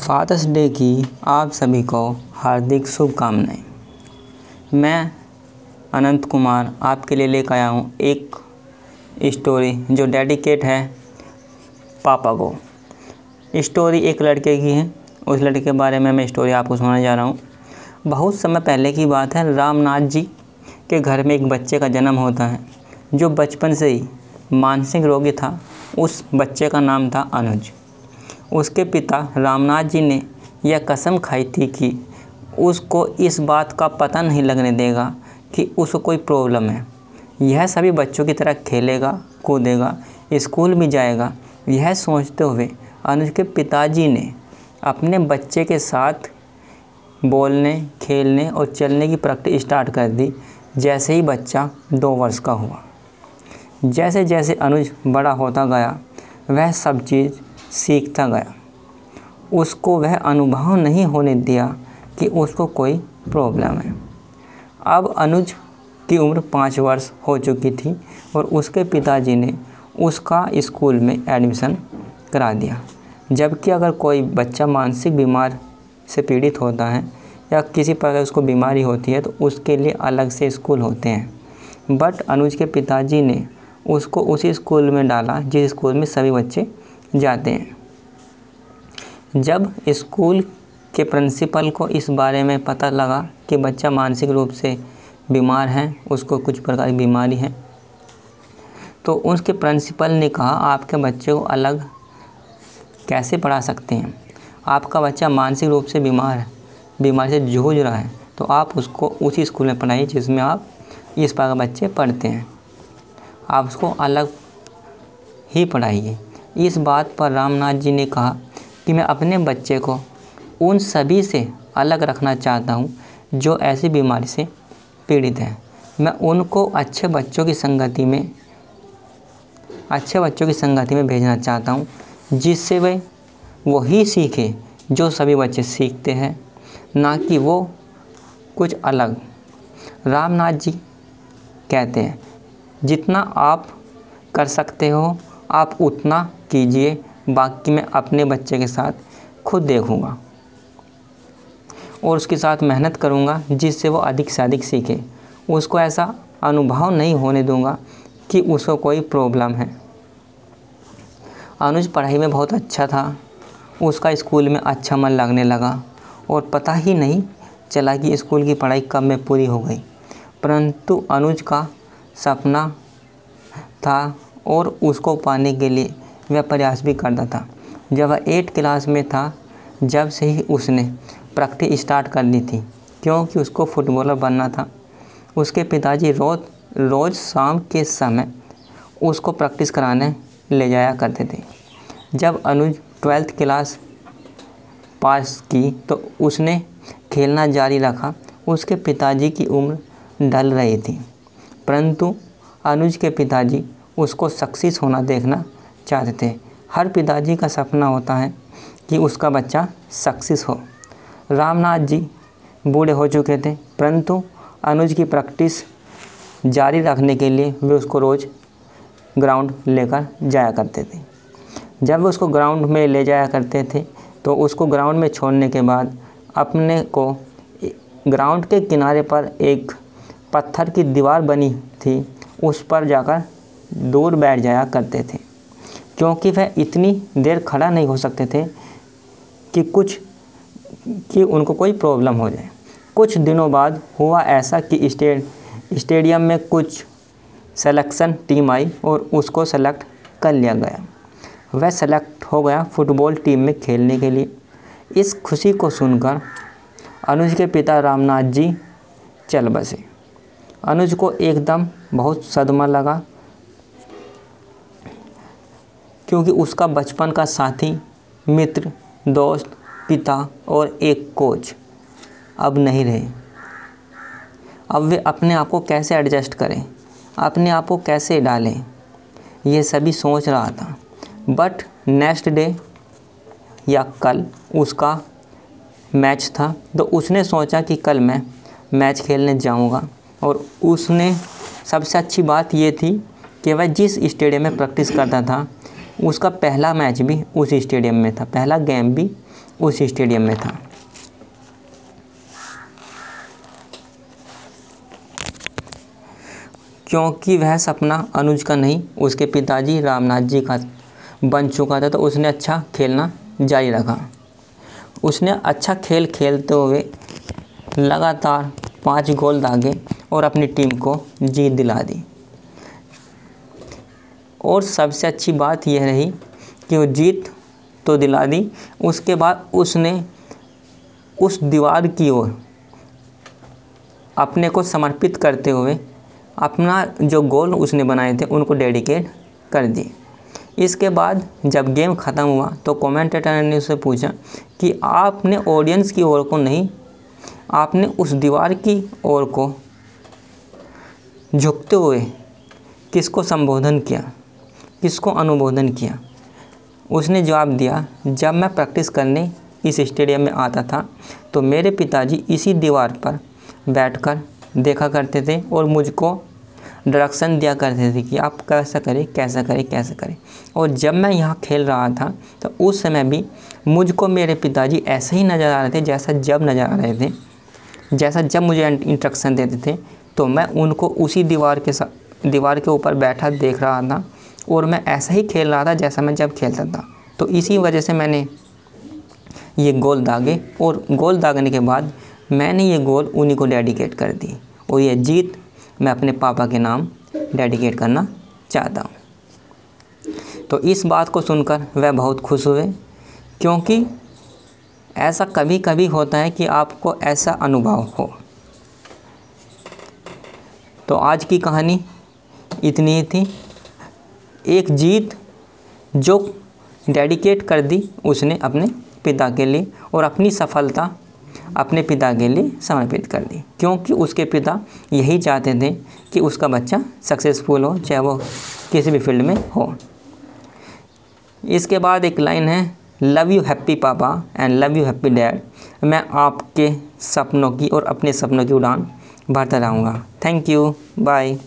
Fathers day की आप सभी को हार्दिक शुभकामनाएँ। मैं अनंत कुमार आपके लिए लेकर आया हूँ एक स्टोरी जो डेडिकेट है पापा को। स्टोरी एक लड़के की है। उस लड़के के बारे में मैं स्टोरी आपको सुनाने जा रहा हूँ। बहुत समय पहले की बात है, रामनाथ जी के घर में एक बच्चे का जन्म होता है, जो बचपन से ही मानसिक रोगी था। उस बच्चे का नाम था अनुज। उसके पिता रामनाथ जी ने यह कसम खाई थी कि उसको इस बात का पता नहीं लगने देगा कि उसको कोई प्रॉब्लम है। यह सभी बच्चों की तरह खेलेगा, कूदेगा, स्कूल भी जाएगा। यह सोचते हुए अनुज के पिताजी ने अपने बच्चे के साथ बोलने, खेलने और चलने की प्रैक्टिस स्टार्ट कर दी। जैसे ही बच्चा दो वर्ष का हुआ जैसे जैसे अनुज बड़ा होता गया, वह सब चीज़ सीखता गया। उसको वह अनुभव नहीं होने दिया कि उसको कोई प्रॉब्लम है। अब अनुज की उम्र पाँच वर्ष हो चुकी थी और उसके पिताजी ने उसका स्कूल में एडमिशन करा दिया। जबकि अगर कोई बच्चा मानसिक बीमार से पीड़ित होता है या किसी प्रकार उसको बीमारी होती है तो उसके लिए अलग से स्कूल होते हैं। बट अनुज के पिताजी ने उसको उसी स्कूल में डाला, जिस स्कूल में सभी बच्चे जाते हैं। जब स्कूल के प्रिंसिपल को इस बारे में पता लगा कि बच्चा मानसिक रूप से बीमार है, उसको कुछ प्रकार की बीमारी है तो उसके प्रिंसिपल ने कहा, आपके बच्चे को अलग कैसे पढ़ा सकते हैं? आपका बच्चा मानसिक रूप से बीमार है, बीमारी से जूझ रहा है तो आप उसको उसी स्कूल में पढ़ाइए जिसमें आप इस प्रकार बच्चे पढ़ते हैं। आप उसको अलग ही पढ़ाइए। इस बात पर रामनाथ जी ने कहा कि मैं अपने बच्चे को उन सभी से अलग रखना चाहता हूँ जो ऐसी बीमारी से पीड़ित हैं। मैं उनको अच्छे बच्चों की संगति में, अच्छे बच्चों की संगति में भेजना चाहता हूँ, जिससे वे वही सीखे जो सभी बच्चे सीखते हैं, ना कि वो कुछ अलग। रामनाथ जी कहते हैं, जितना आप कर सकते हो आप उतना कीजिए, बाकी मैं अपने बच्चे के साथ खुद देखूँगा। और उसके साथ मेहनत करूँगा जिससे वो अधिक से अधिक सीखे। उसको ऐसा अनुभव नहीं होने दूँगा कि उसको कोई प्रॉब्लम है। अनुज पढ़ाई में बहुत अच्छा था। उसका स्कूल में अच्छा मन लगने लगा और पता ही नहीं चला कि स्कूल की पढ़ाई कब में पूरी हो गई। परंतु अनुज का सपना था और उसको पाने के लिए वह प्रयास भी करता था। जब वह एट क्लास में था, जब से ही उसने प्रैक्टिस स्टार्ट कर दी थी, क्योंकि उसको फुटबॉलर बनना था, उसके पिताजी रोज़ रोज़ शाम के समय उसको प्रैक्टिस कराने ले जाया करते थे। जब अनुज ट्वेल्थ क्लास पास की तो उसने खेलना जारी रखा, उसके पिताजी की उम्र ढल रही थी। परंतु अनुज के पिताजी उसको सक्सेस होना देखना चाहते। थे हर पिताजी का सपना होता है कि उसका बच्चा सक्सेस हो। रामनाथ जी बूढ़े हो चुके थे, परंतु अनुज की प्रैक्टिस जारी रखने के लिए वे उसको रोज़ ग्राउंड लेकर जाया करते थे। जब वे उसको ग्राउंड में ले जाया करते थे तो उसको ग्राउंड में छोड़ने के बाद अपने को ग्राउंड के किनारे पर एक पत्थर की दीवार बनी थी, उस पर जाकर दूर बैठ जाया करते थे। क्योंकि वह इतनी देर खड़ा नहीं हो सकते थे कि कुछ, कि उनको कोई प्रॉब्लम हो जाए। कुछ दिनों बाद हुआ ऐसा कि स्टेड स्टेडियम में कुछ सेलेक्शन टीम आई और उसको सेलेक्ट कर लिया गया। वह सेलेक्ट हो गया फुटबॉल टीम में खेलने के लिए। इस खुशी को सुनकर अनुज के पिता रामनाथ जी चल बसे। अनुज को एकदम बहुत सदमा लगा क्योंकि उसका बचपन का साथी, मित्र, दोस्त, पिता और एक कोच अब नहीं रहे। अब वे अपने आप को कैसे एडजस्ट करें? अपने आप को कैसे डालें? ये सभी सोच रहा था। बट नेक्स्ट डे या कल उसका मैच था तो उसने सोचा कि कल मैं मैच खेलने जाऊँगा और उसने सबसे अच्छी बात ये थी कि वह जिस स्टेडियम में प्रैक्टिस करता था उसका पहला मैच भी उस स्टेडियम में था, पहला गेम भी उस स्टेडियम में था। क्योंकि वह सपना अनुज का नहीं, उसके पिताजी रामनाथ जी का बन चुका था तो उसने अच्छा खेलना जारी रखा। उसने अच्छा खेल खेलते हुए लगातार पाँच गोल दागे और अपनी टीम को जीत दिला दी। और सबसे अच्छी बात यह रही कि वो जीत तो दिला दी। उसके बाद उसने उस दीवार की ओर अपने को समर्पित करते हुए अपना जो गोल उसने बनाए थे, उनको डेडिकेट कर दिए। इसके बाद जब गेम ख़त्म हुआ तो कमेंटेटर ने उससे पूछा कि आपने ऑडियंस की ओर को नहीं, आपने उस दीवार की ओर को झुकते हुए किसको संबोधन किया? किसको अनुमोदन किया? उसने जवाब दिया, जब मैं प्रैक्टिस करने इस स्टेडियम में आता था तो मेरे पिताजी इसी दीवार पर बैठकर देखा करते थे और मुझको डायरेक्शन दिया करते थे कि आप कैसा करें कैसा करें कैसा करें। और जब मैं यहाँ खेल रहा था तो उस समय भी मुझको मेरे पिताजी ऐसे ही नज़र आ रहे थे जैसा जब नज़र आ रहे थे, जैसा जब मुझे इंस्ट्रक्शन देते थे तो मैं उनको उसी दीवार के साथ दीवार के ऊपर बैठा देख रहा था। और मैं ऐसा ही खेल रहा था जैसा मैं जब खेलता था। तो इसी वजह से मैंने ये गोल दागे और गोल दागने के बाद मैंने ये गोल उन्हीं को डेडिकेट कर दी और ये जीत मैं अपने पापा के नाम डेडिकेट करना चाहता हूँ। तो इस बात को सुनकर वह बहुत खुश हुए क्योंकि ऐसा कभी कभी होता है कि आपको ऐसा अनुभव हो। तो आज की कहानी इतनी ही थी। एक जीत जो डेडिकेट कर दी उसने अपने पिता के लिए और अपनी सफलता अपने पिता के लिए समर्पित कर दी। क्योंकि उसके पिता यही चाहते थे कि उसका बच्चा सक्सेसफुल हो, चाहे वो किसी भी फ़ील्ड में हो। इसके बाद एक लाइन है लव यू हैप्पी पापा and love you happy dad मैं आपके सपनों की और अपने सपनों की उड़ान भरता रहूँगा। Thank you bye